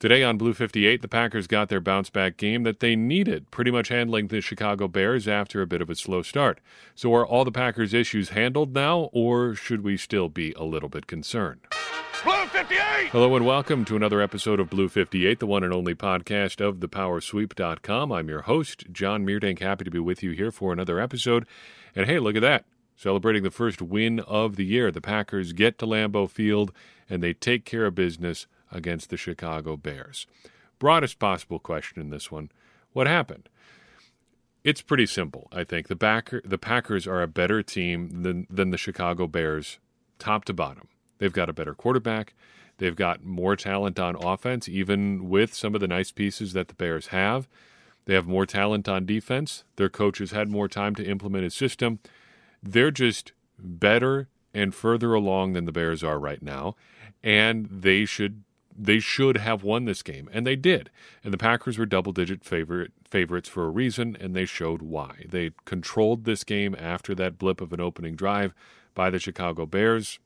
Today on Blue 58, the Packers got their bounce back game that they needed, pretty much handling the Chicago Bears after a bit of a slow start. So, are all the Packers' issues handled now, or should we still be a little bit concerned? Blue 58! Hello and welcome to another episode of Blue 58, the one and only podcast of thepowersweep.com. I'm your host, John Meerdink. Happy to be with you here for another episode. And hey, look at that. Celebrating the first win of the year. The Packers get to Lambeau Field and they take care of business against the Chicago Bears. Broadest possible question in this one what happened? It's pretty simple, I think. The, backer, the Packers are a better team than, than the Chicago Bears, top to bottom. They've got a better quarterback. They've got more talent on offense, even with some of the nice pieces that the Bears have. They have more talent on defense. Their coaches had more time to implement a system. They're just better and further along than the Bears are right now, and they should they should have won this game, and they did. And the Packers were double digit favorite favorites for a reason, and they showed why. They controlled this game after that blip of an opening drive by the Chicago Bears,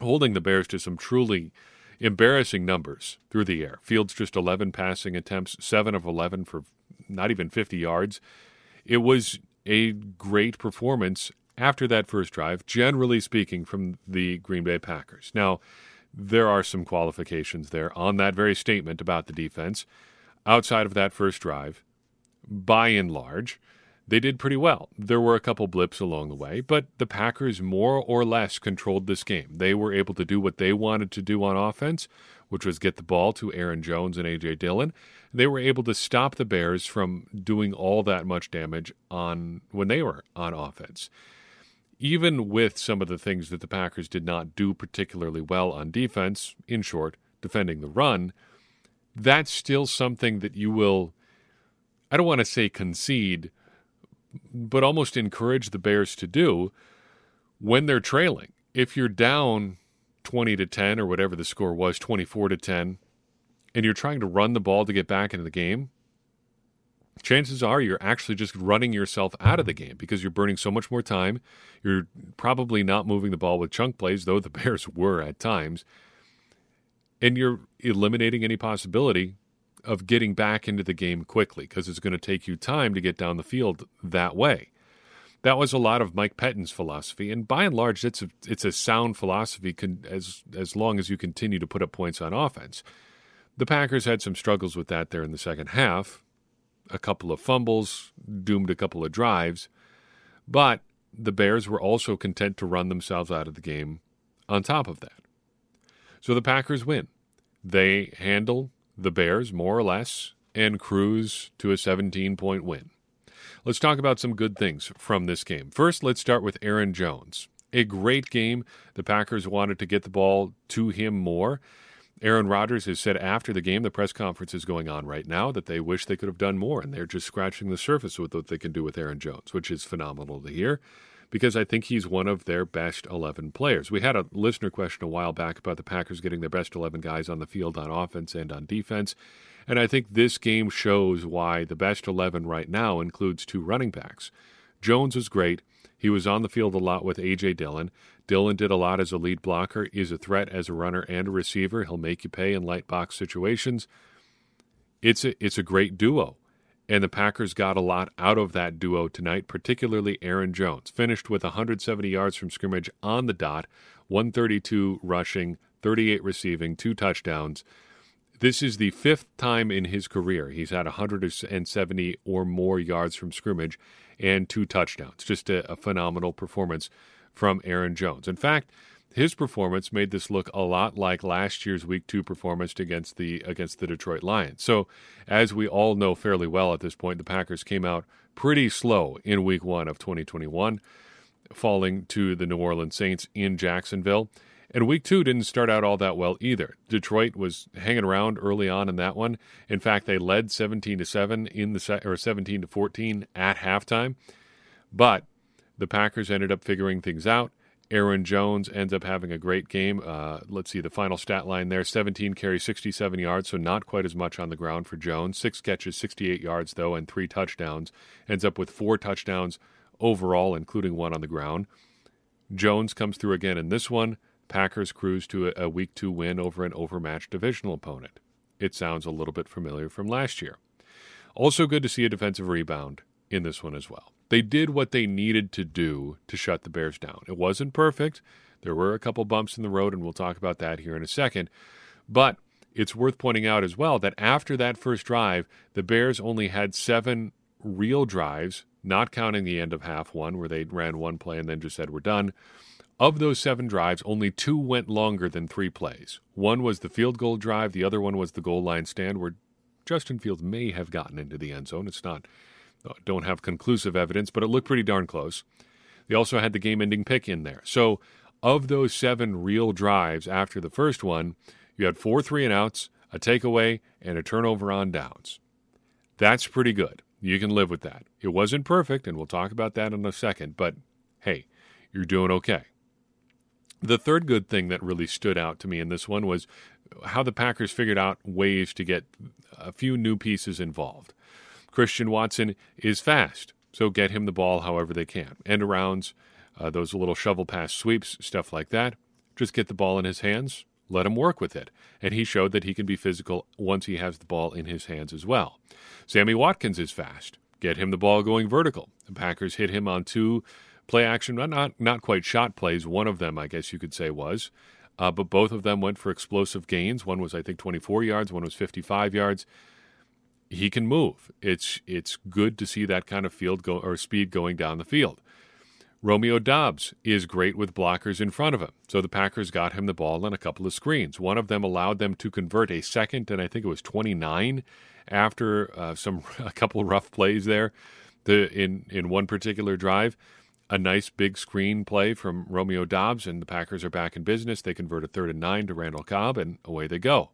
holding the Bears to some truly embarrassing numbers through the air. Fields just 11 passing attempts, 7 of 11 for not even 50 yards. It was a great performance after that first drive, generally speaking, from the Green Bay Packers. Now, there are some qualifications there on that very statement about the defense. Outside of that first drive, by and large, they did pretty well. There were a couple blips along the way, but the Packers more or less controlled this game. They were able to do what they wanted to do on offense, which was get the ball to Aaron Jones and A.J. Dillon. They were able to stop the Bears from doing all that much damage on when they were on offense even with some of the things that the Packers did not do particularly well on defense, in short, defending the run, that's still something that you will, I don't want to say concede, but almost encourage the Bears to do when they're trailing. If you're down 20 to 10 or whatever the score was, 24 to 10, and you're trying to run the ball to get back into the game, chances are you're actually just running yourself out of the game because you're burning so much more time. You're probably not moving the ball with chunk plays, though the Bears were at times. And you're eliminating any possibility of getting back into the game quickly because it's going to take you time to get down the field that way. That was a lot of Mike Pettine's philosophy, and by and large, it's a it's a sound philosophy as as long as you continue to put up points on offense. The Packers had some struggles with that there in the second half, a couple of fumbles, doomed a couple of drives, but the Bears were also content to run themselves out of the game on top of that. So the Packers win. They handle the Bears more or less and cruise to a 17 point win. Let's talk about some good things from this game. First, let's start with Aaron Jones. A great game. The Packers wanted to get the ball to him more. Aaron Rodgers has said after the game, the press conference is going on right now, that they wish they could have done more, and they're just scratching the surface with what they can do with Aaron Jones, which is phenomenal to hear because I think he's one of their best 11 players. We had a listener question a while back about the Packers getting their best 11 guys on the field on offense and on defense, and I think this game shows why the best 11 right now includes two running backs. Jones was great. He was on the field a lot with A.J. Dillon. Dillon did a lot as a lead blocker, is a threat as a runner and a receiver. He'll make you pay in light box situations. It's a, it's a great duo. And the Packers got a lot out of that duo tonight, particularly Aaron Jones. Finished with 170 yards from scrimmage on the dot, 132 rushing, 38 receiving, two touchdowns. This is the fifth time in his career he's had 170 or more yards from scrimmage and two touchdowns. Just a, a phenomenal performance from Aaron Jones. In fact, his performance made this look a lot like last year's week 2 performance against the against the Detroit Lions. So, as we all know fairly well at this point, the Packers came out pretty slow in week 1 of 2021, falling to the New Orleans Saints in Jacksonville. And week two didn't start out all that well either. Detroit was hanging around early on in that one. In fact, they led 17 to 7 in the se- or 17 to 14 at halftime. But the Packers ended up figuring things out. Aaron Jones ends up having a great game. Uh, let's see the final stat line there 17 carries, 67 yards, so not quite as much on the ground for Jones. Six catches, 68 yards, though, and three touchdowns. Ends up with four touchdowns overall, including one on the ground. Jones comes through again in this one. Packers cruise to a, week two win over an overmatched divisional opponent. it sounds a little bit familiar from last year. Also, good to see a defensive rebound in this one as well. They did what they needed to do to shut the Bears down. It wasn't perfect. There were a couple bumps in the road, and we'll talk about that here in a second. But it's worth pointing out as well that after that first drive, the Bears only had seven real drives, not counting the end of half one, where they ran one play and then just said, We're done. Of those seven drives, only two went longer than three plays. One was the field goal drive, the other one was the goal line stand, where Justin Fields may have gotten into the end zone. It's not, uh, don't have conclusive evidence, but it looked pretty darn close. They also had the game ending pick in there. So, of those seven real drives after the first one, you had four three and outs, a takeaway, and a turnover on downs. That's pretty good. You can live with that. It wasn't perfect, and we'll talk about that in a second, but hey, you're doing okay. The third good thing that really stood out to me in this one was how the Packers figured out ways to get a few new pieces involved. Christian Watson is fast, so get him the ball however they can. End arounds, uh, those little shovel pass sweeps, stuff like that. Just get the ball in his hands, let him work with it. And he showed that he can be physical once he has the ball in his hands as well. Sammy Watkins is fast. Get him the ball going vertical. The Packers hit him on two play action, not not quite shot plays. One of them, I guess you could say, was, uh, but both of them went for explosive gains. One was, I think, 24 yards. One was 55 yards. He can move. It's it's good to see that kind of field go or speed going down the field. Romeo Doubs is great with blockers in front of him. So the Packers got him the ball on a couple of screens. One of them allowed them to convert a second, and I think it was 29 after uh, some a couple rough plays there. The in in one particular drive, a nice big screen play from Romeo Doubs, and the Packers are back in business. They convert a third and nine to Randall Cobb, and away they go.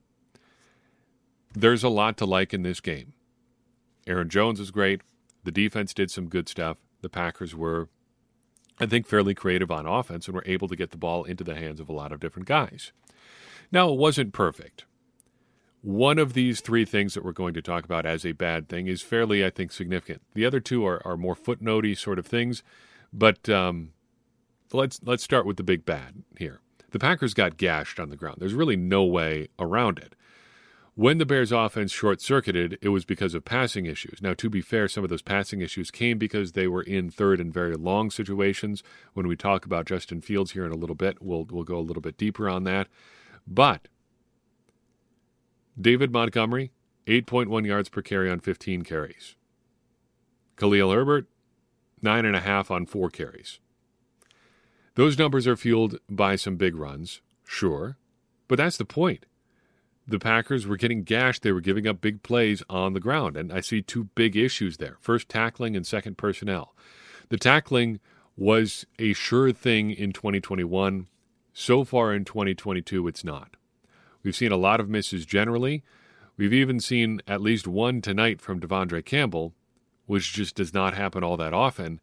There's a lot to like in this game. Aaron Jones is great. The defense did some good stuff. The Packers were, I think, fairly creative on offense and were able to get the ball into the hands of a lot of different guys. Now, it wasn't perfect. One of these three things that we're going to talk about as a bad thing is fairly, I think, significant. The other two are, are more footnotey sort of things but um, let's let's start with the big bad here. The Packers got gashed on the ground. There's really no way around it. When the Bears' offense short circuited, it was because of passing issues. Now, to be fair, some of those passing issues came because they were in third and very long situations. When we talk about Justin Fields here in a little bit, we'll, we'll go a little bit deeper on that. But David Montgomery, 8.1 yards per carry on 15 carries. Khalil Herbert, nine and a half on four carries. Those numbers are fueled by some big runs, sure, but that's the point. The Packers were getting gashed. They were giving up big plays on the ground. And I see two big issues there first, tackling, and second, personnel. The tackling was a sure thing in 2021. So far in 2022, it's not. We've seen a lot of misses generally. We've even seen at least one tonight from De'Vondre Campbell, which just does not happen all that often.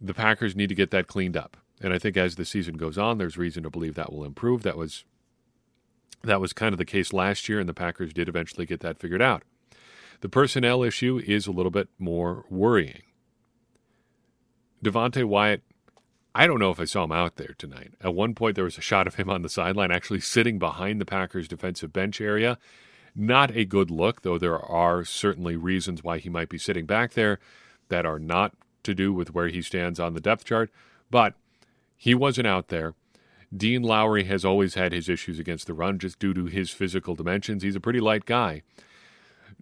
The Packers need to get that cleaned up. And I think as the season goes on, there's reason to believe that will improve. That was that was kind of the case last year, and the Packers did eventually get that figured out. The personnel issue is a little bit more worrying. Devonte Wyatt, I don't know if I saw him out there tonight. At one point, there was a shot of him on the sideline, actually sitting behind the Packers' defensive bench area, not a good look, though there are certainly reasons why he might be sitting back there that are not to do with where he stands on the depth chart. But he wasn't out there. Dean Lowry has always had his issues against the run just due to his physical dimensions. He's a pretty light guy.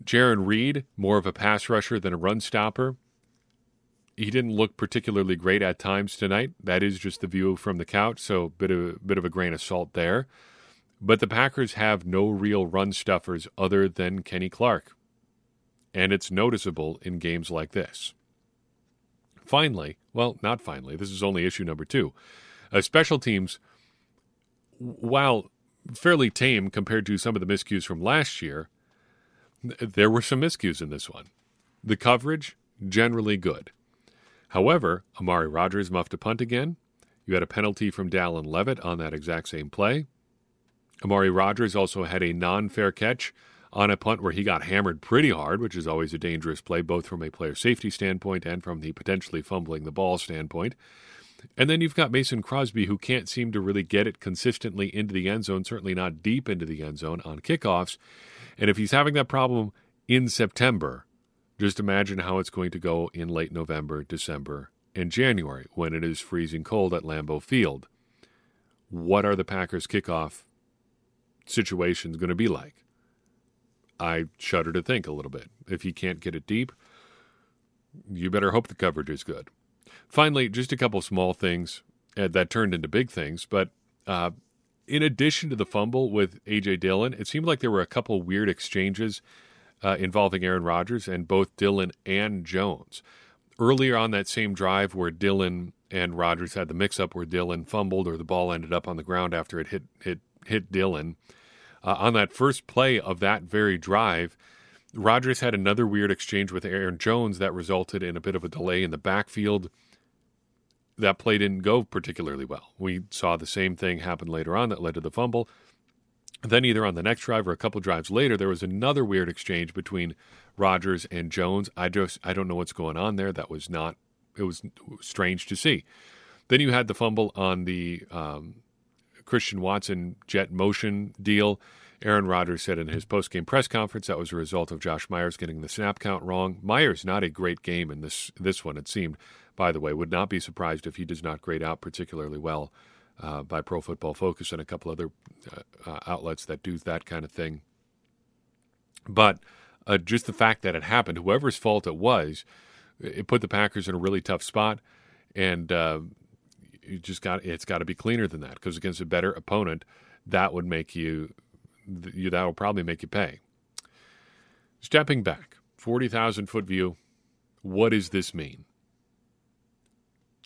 Jarran Reed, more of a pass rusher than a run stopper. He didn't look particularly great at times tonight. That is just the view from the couch, so bit of bit of a grain of salt there. But the Packers have no real run stuffers other than Kenny Clark. And it's noticeable in games like this. Finally, well, not finally, this is only issue number two. Uh, special teams, while fairly tame compared to some of the miscues from last year, there were some miscues in this one. The coverage, generally good. However, Amari Rodgers muffed a punt again. You had a penalty from Dallin Leavitt on that exact same play. Amari Rodgers also had a non fair catch on a punt where he got hammered pretty hard, which is always a dangerous play, both from a player safety standpoint and from the potentially fumbling the ball standpoint. And then you've got Mason Crosby, who can't seem to really get it consistently into the end zone, certainly not deep into the end zone on kickoffs. And if he's having that problem in September, just imagine how it's going to go in late November, December, and January when it is freezing cold at Lambeau Field. What are the Packers' kickoff situations going to be like? I shudder to think a little bit. If he can't get it deep, you better hope the coverage is good. Finally, just a couple small things uh, that turned into big things, but uh, in addition to the fumble with A.J. Dillon, it seemed like there were a couple weird exchanges uh, involving Aaron Rodgers and both Dillon and Jones. Earlier on that same drive where Dillon and Rodgers had the mix up where Dillon fumbled or the ball ended up on the ground after it hit hit hit Dillon. Uh, on that first play of that very drive, Rodgers had another weird exchange with Aaron Jones that resulted in a bit of a delay in the backfield. That play didn't go particularly well. We saw the same thing happen later on that led to the fumble. Then, either on the next drive or a couple drives later, there was another weird exchange between Rodgers and Jones. I just I don't know what's going on there. That was not. It was strange to see. Then you had the fumble on the um, Christian Watson jet motion deal. Aaron Rodgers said in his post-game press conference that was a result of Josh Myers getting the snap count wrong. Myers not a great game in this this one. It seemed, by the way, would not be surprised if he does not grade out particularly well uh, by Pro Football Focus and a couple other uh, uh, outlets that do that kind of thing. But uh, just the fact that it happened, whoever's fault it was, it put the Packers in a really tough spot, and uh, you just got it's got to be cleaner than that because against a better opponent, that would make you, you that will probably make you pay. Stepping back, forty thousand foot view, what does this mean?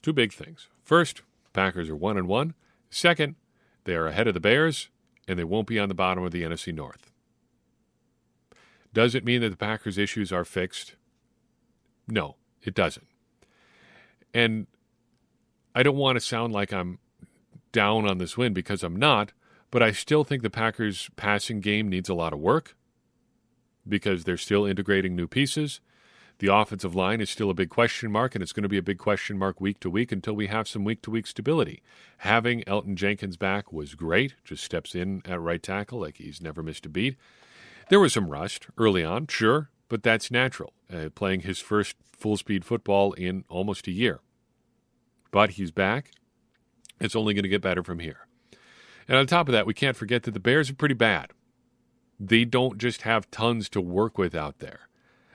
Two big things. First, Packers are one and one. Second, they are ahead of the Bears, and they won't be on the bottom of the NFC North. Does it mean that the Packers' issues are fixed? No, it doesn't. And I don't want to sound like I'm down on this win because I'm not, but I still think the Packers' passing game needs a lot of work because they're still integrating new pieces. The offensive line is still a big question mark, and it's going to be a big question mark week to week until we have some week to week stability. Having Elgton Jenkins back was great, just steps in at right tackle like he's never missed a beat. There was some rust early on, sure, but that's natural, uh, playing his first full speed football in almost a year. But he's back. It's only going to get better from here. And on top of that, we can't forget that the Bears are pretty bad. They don't just have tons to work with out there.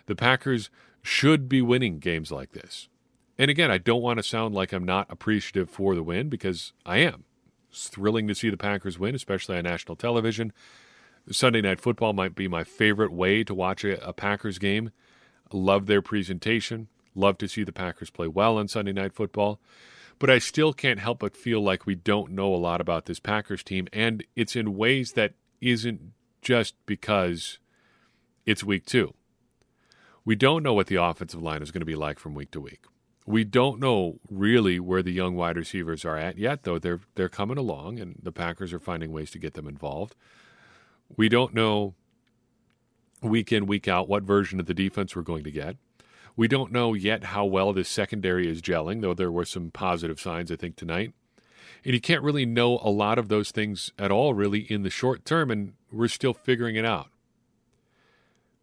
The Packers should be winning games like this. And again, I don't want to sound like I'm not appreciative for the win because I am. It's thrilling to see the Packers win, especially on national television. Sunday Night Football might be my favorite way to watch a, a Packers game. love their presentation. Love to see the Packers play well on Sunday Night Football. But I still can't help but feel like we don't know a lot about this Packers team. And it's in ways that isn't just because it's week two. We don't know what the offensive line is going to be like from week to week. We don't know really where the young wide receivers are at yet, though they're they're coming along, and the Packers are finding ways to get them involved. We don't know week in week out what version of the defense we're going to get. We don't know yet how well this secondary is gelling, though there were some positive signs I think tonight. And you can't really know a lot of those things at all, really, in the short term, and we're still figuring it out.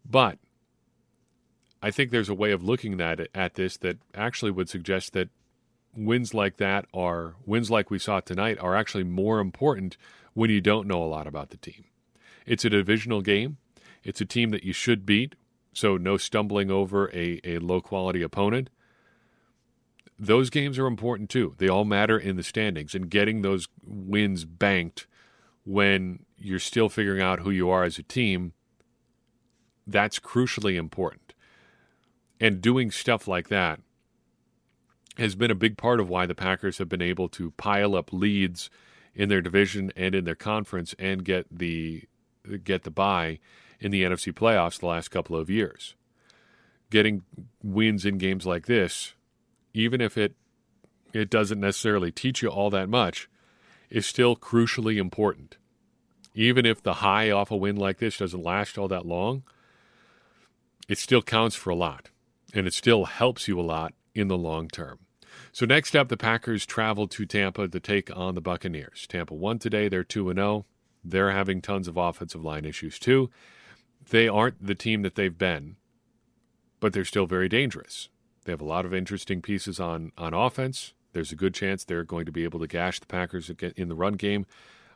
But I think there's a way of looking at at this that actually would suggest that wins like that are wins like we saw tonight are actually more important when you don't know a lot about the team. It's a divisional game. It's a team that you should beat, so no stumbling over a, a low quality opponent. Those games are important too. They all matter in the standings, and getting those wins banked when you're still figuring out who you are as a team, that's crucially important. And doing stuff like that has been a big part of why the Packers have been able to pile up leads in their division and in their conference and get the get the bye in the NFC playoffs the last couple of years. Getting wins in games like this, even if it it doesn't necessarily teach you all that much, is still crucially important. Even if the high off a win like this doesn't last all that long, it still counts for a lot and it still helps you a lot in the long term. So next up, the Packers travel to Tampa to take on the Buccaneers. Tampa won today; they're two and zero. Oh. They're having tons of offensive line issues too. They aren't the team that they've been, but they're still very dangerous. They have a lot of interesting pieces on, on offense. There's a good chance they're going to be able to gash the Packers in the run game,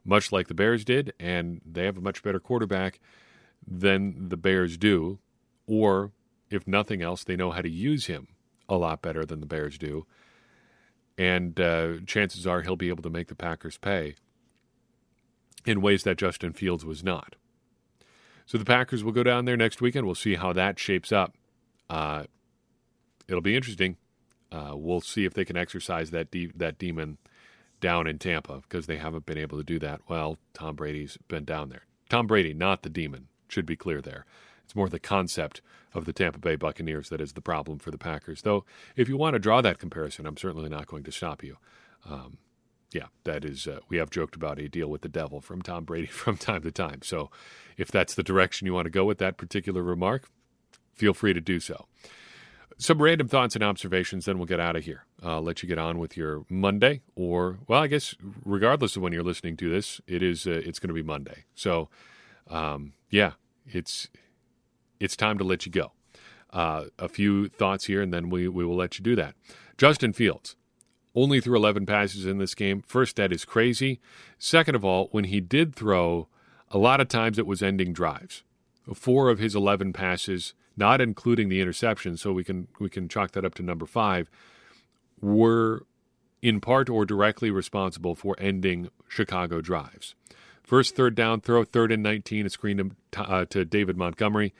much like the Bears did, and they have a much better quarterback than the Bears do. Or, if nothing else, they know how to use him a lot better than the Bears do. And uh, chances are he'll be able to make the Packers pay in ways that Justin Fields was not. So the Packers will go down there next weekend. We'll see how that shapes up. Uh, it'll be interesting. Uh, we'll see if they can exercise that de- that demon down in Tampa because they haven't been able to do that. Well, Tom Brady's been down there. Tom Brady, not the demon, should be clear there. It's more the concept of the Tampa Bay Buccaneers that is the problem for the Packers. Though, if you want to draw that comparison, I'm certainly not going to stop you. Um, yeah, that is, uh, we have joked about a deal with the devil from Tom Brady from time to time. So, if that's the direction you want to go with that particular remark, feel free to do so some random thoughts and observations, then we'll get out of here. I'll let you get on with your Monday, or well, I guess regardless of when you're listening to this, it is uh, it's going to be Monday. So, um, yeah, it's it's time to let you go. Uh, a few thoughts here, and then we we will let you do that. Justin Fields only threw 11 passes in this game. First, that is crazy. Second of all, when he did throw, a lot of times it was ending drives. Four of his 11 passes not including the interception, so we can we can chalk that up to number five, were in part or directly responsible for ending Chicago drives. First third down throw, third and 19, a screen to, uh, to David Montgomery.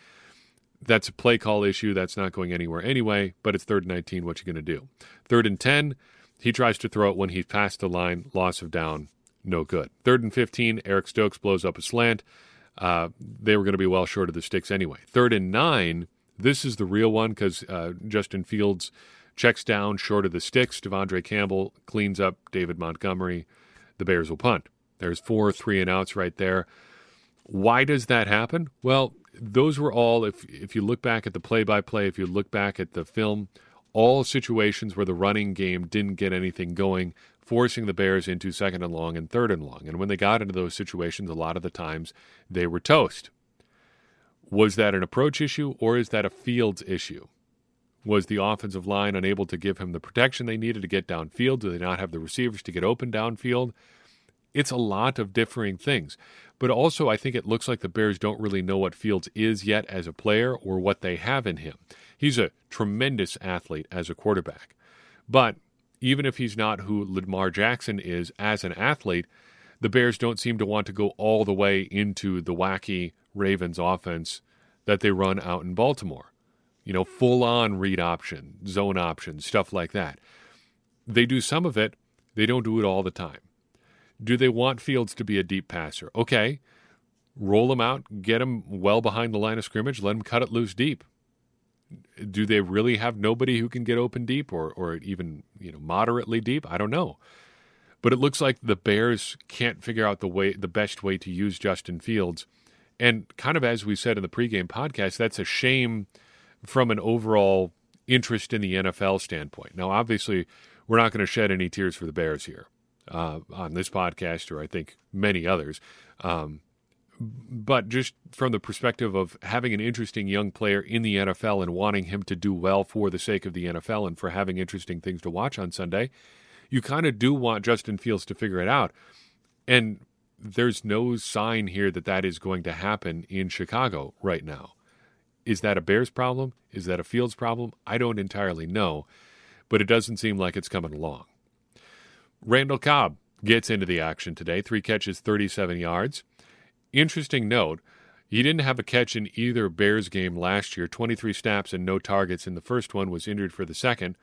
That's a play call issue. That's not going anywhere anyway, but it's third and 19. What you going to do? Third and 10, he tries to throw it when he's past the line, loss of down, no good. Third and 15, Eric Stokes blows up a slant uh, they were going to be well short of the sticks anyway. Third and nine, this is the real one because uh, Justin Fields checks down short of the sticks. De'Vondre Campbell cleans up David Montgomery. The Bears will punt. There's four three and outs right there. Why does that happen? Well, those were all, if, if you look back at the play by play, if you look back at the film, all situations where the running game didn't get anything going forcing the Bears into second and long and third and long. And when they got into those situations, a lot of the times they were toast. Was that an approach issue or is that a Fields issue? Was the offensive line unable to give him the protection they needed to get downfield? Do they not have the receivers to get open downfield? It's a lot of differing things. But also, I think it looks like the Bears don't really know what Fields is yet as a player or what they have in him. He's a tremendous athlete as a quarterback. But even if he's not who Lamar Jackson is as an athlete, the Bears don't seem to want to go all the way into the wacky Ravens offense that they run out in Baltimore. You know, full on read option, zone option, stuff like that. They do some of it, they don't do it all the time. Do they want Fields to be a deep passer? Okay, roll him out, get him well behind the line of scrimmage, let him cut it loose deep do they really have nobody who can get open deep or or even you know moderately deep? I don't know. But it looks like the Bears can't figure out the way the best way to use Justin Fields. And kind of as we said in the pregame podcast, that's a shame from an overall interest in the NFL standpoint. Now, obviously, we're not going to shed any tears for the Bears here uh, on this podcast, or I think many others. Um, but just from the perspective of having an interesting young player in the NFL and wanting him to do well for the sake of the NFL and for having interesting things to watch on Sunday, you kind of do want Justin Fields to figure it out. And there's no sign here that that is going to happen in Chicago right now. Is that a Bears problem? Is that a Fields problem? I don't entirely know, but it doesn't seem like it's coming along. Randall Cobb gets into the action today, three catches, 37 yards. Interesting note he didn't have a catch in either Bears game last year 23 snaps and no targets in the first one, was injured for the second.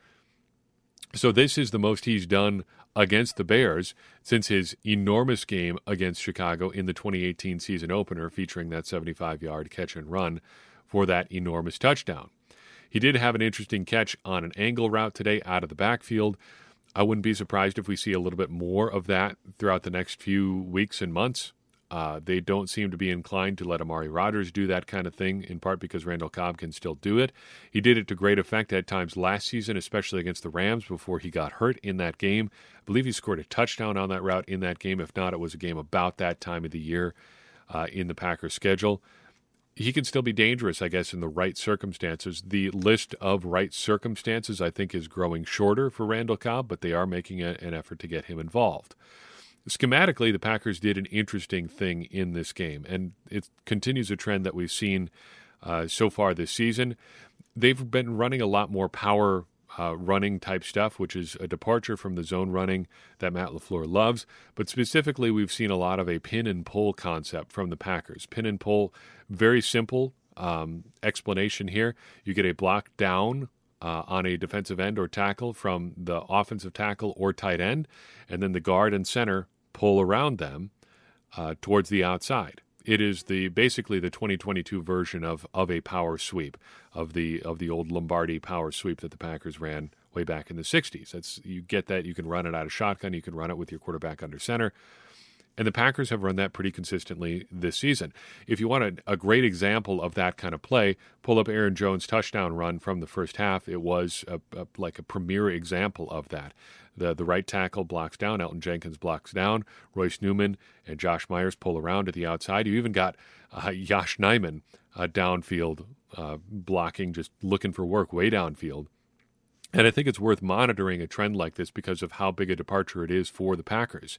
So this is the most he's done against the Bears since his enormous game against Chicago in the 2018 season opener, featuring that 75 yard catch and run for that enormous touchdown. He did have an interesting catch on an angle route today out of the backfield. I wouldn't be surprised if we see a little bit more of that throughout the next few weeks and months. Uh, they don't seem to be inclined to let Amari Rodgers do that kind of thing, in part because Randall Cobb can still do it. He did it to great effect at times last season, especially against the Rams before he got hurt in that game. I believe he scored a touchdown on that route in that game. If not, it was a game about that time of the year uh, in the Packers schedule. he can still be dangerous, I guess, in the right circumstances. The list of right circumstances, I think, is growing shorter for Randall Cobb, but they are making a, an effort to get him involved. Schematically, the Packers did an interesting thing in this game, and it continues a trend that we've seen uh, so far this season. They've been running a lot more power uh, running type stuff, which is a departure from the zone running that Matt LaFleur loves. But specifically, we've seen a lot of a pin and pull concept from the Packers. Pin and pull, very simple um, explanation here. You get a block down uh, on a defensive end or tackle from the offensive tackle or tight end, and then the guard and center pull around them uh, towards the outside. It is the basically the 2022 version of of a power sweep of the of the old Lombardi power sweep that the Packers ran way back in the 60s. That's you get that you can run it out of shotgun, you can run it with your quarterback under center. And the Packers have run that pretty consistently this season. If you want a, a, great example of that kind of play, pull up Aaron Jones' touchdown run from the first half. It was a, a, like a premier example of that. The, the right tackle blocks down, Elgton Jenkins blocks down, Royce Newman and Josh Myers pull around at the outside. You even got uh, Yosh Nijman uh, downfield uh, blocking, just looking for work way downfield. And I think it's worth monitoring a trend like this because of how big a departure it is for the Packers.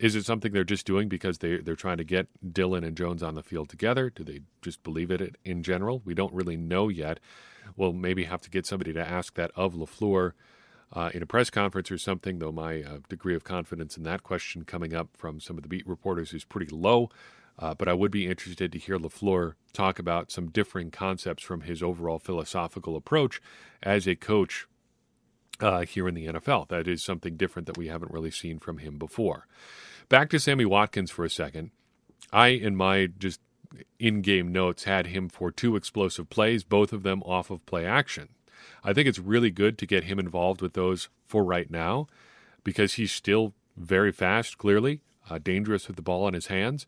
Is it something they're just doing because they they're trying to get Dillon and Jones on the field together? Do they just believe it in general? We don't really know yet. We'll maybe have to get somebody to ask that of Lafleur uh, in a press conference or something. Though my uh, degree of confidence in that question coming up from some of the beat reporters is pretty low. Uh, but I would be interested to hear Lafleur talk about some differing concepts from his overall philosophical approach as a coach uh, here in the NFL. That is something different that we haven't really seen from him before. Back to Sammy Watkins for a second. I, in my just in game notes, had him for two explosive plays, both of them off of play action. I think it's really good to get him involved with those for right now because he's still very fast, clearly, uh, dangerous with the ball in his hands.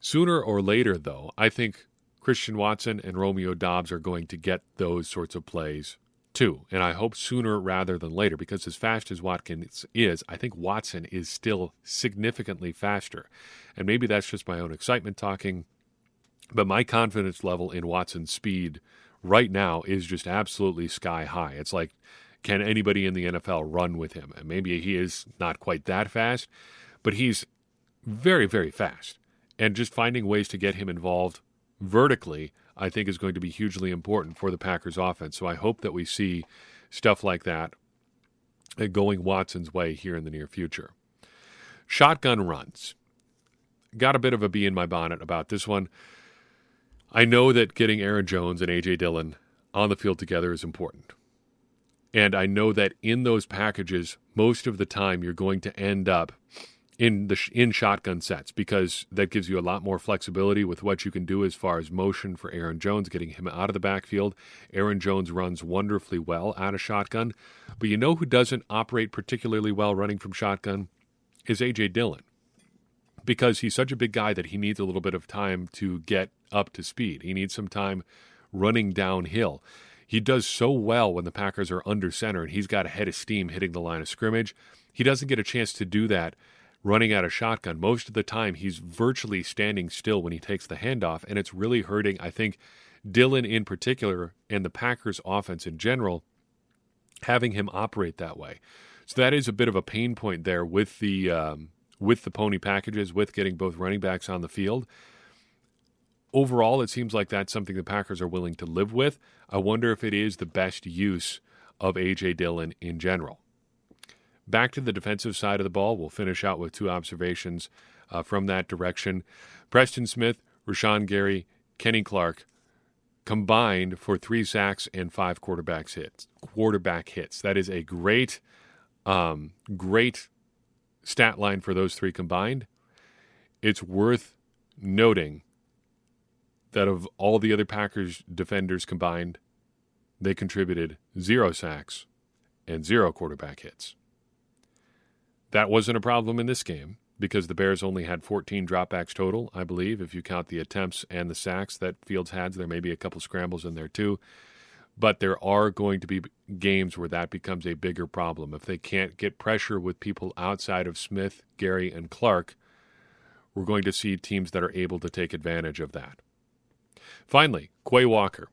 Sooner or later, though, I think Christian Watson and Romeo Doubs are going to get those sorts of plays too. And I hope sooner rather than later, because as fast as Watkins is, I think Watson is still significantly faster. And maybe that's just my own excitement talking, but my confidence level in Watson's speed right now is just absolutely sky high. It's like, can anybody in the NFL run with him? And maybe he is not quite that fast, but he's very, very fast. And just finding ways to get him involved vertically I think is going to be hugely important for the Packers offense. So I hope that we see stuff like that going Watson's way here in the near future. Shotgun runs. Got a bit of a bee in my bonnet about this one. I know that getting Aaron Jones and A.J. Dillon on the field together is important. And I know that in those packages, most of the time you're going to end up in the in shotgun sets because that gives you a lot more flexibility with what you can do as far as motion for Aaron Jones, getting him out of the backfield. Aaron Jones runs wonderfully well out of shotgun, but you know who doesn't operate particularly well running from shotgun is AJ Dillon because he's such a big guy that he needs a little bit of time to get up to speed. He needs some time running downhill. He does so well when the Packers are under center and he's got a head of steam hitting the line of scrimmage. He doesn't get a chance to do that running out of shotgun. Most of the time, he's virtually standing still when he takes the handoff, and it's really hurting, I think, Dillon in particular and the Packers offense in general, having him operate that way. So that is a bit of a pain point there with the um, with the pony packages, with getting both running backs on the field. Overall, it seems like that's something the Packers are willing to live with. I wonder if it is the best use of AJ Dillon in general. Back to the defensive side of the ball, we'll finish out with two observations uh, from that direction. Preston Smith, Rashan Gary, Kenny Clark combined for three sacks and five quarterbacks hits. Quarterback hits. That is a great, um, great stat line for those three combined. It's worth noting that of all the other Packers defenders combined, they contributed zero sacks and zero quarterback hits. That wasn't a problem in this game because the Bears only had 14 dropbacks total, I believe, if you count the attempts and the sacks that Fields had. There may be a couple scrambles in there too. But there are going to be games where that becomes a bigger problem. If they can't get pressure with people outside of Smith, Gary, and Clark, we're going to see teams that are able to take advantage of that. Finally, Quay Walker.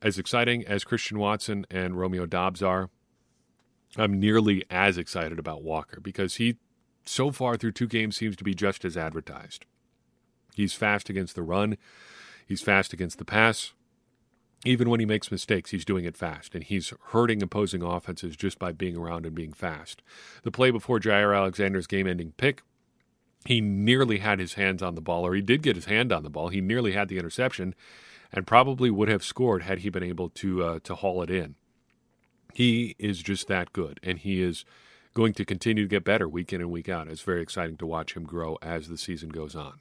As exciting as Christian Watson and Romeo Doubs are, I'm nearly as excited about Walker because he, so far through two games, seems to be just as advertised. He's fast against the run, he's fast against the pass. Even when he makes mistakes, he's doing it fast, and he's hurting opposing offenses just by being around and being fast. The play before Jaire Alexander's game ending pick, he nearly had his hands on the ball, or he did get his hand on the ball. He nearly had the interception and probably would have scored had he been able to, uh, to haul it in. He is just that good, and he is going to continue to get better week in and week out. It's very exciting to watch him grow as the season goes on.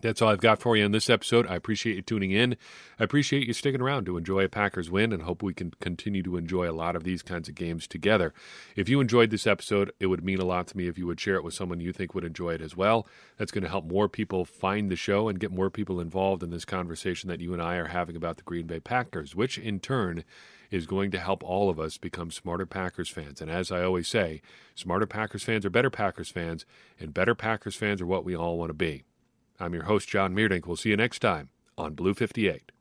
That's all I've got for you in this episode. I appreciate you tuning in. I appreciate you sticking around to enjoy a Packers win and hope we can continue to enjoy a lot of these kinds of games together. If you enjoyed this episode, it would mean a lot to me if you would share it with someone you think would enjoy it as well. That's going to help more people find the show and get more people involved in this conversation that you and I are having about the Green Bay Packers, which in turn is going to help all of us become smarter Packers fans. And as I always say, smarter Packers fans are better Packers fans, and better Packers fans are what we all want to be. I'm your host, John Meerdink. We'll see you next time on Blue 58.